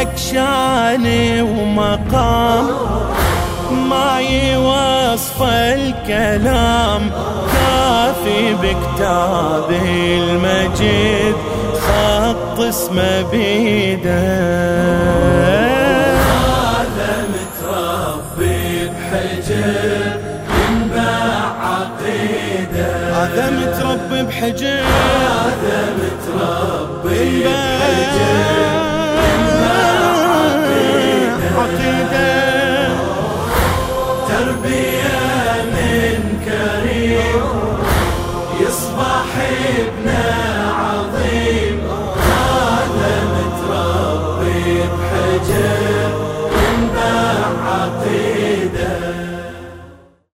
لك شان ومقام. ما يوصف الكلام كافي بكتابه المجيد. خط اسمه بيده. هذا متربي بحجر. هذا متربي فاقدا تربية من كريم يصبح ابنه عظيم. هذا متربي بحجر ينبع عقيم